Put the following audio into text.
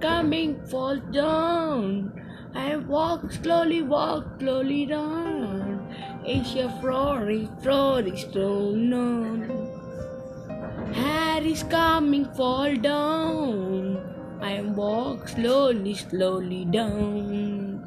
coming, fall down. I walk slowly, walk slowly down. It's a Flory, Flory, stone on. Harry's coming, fall down. I walk slowly, slowly down.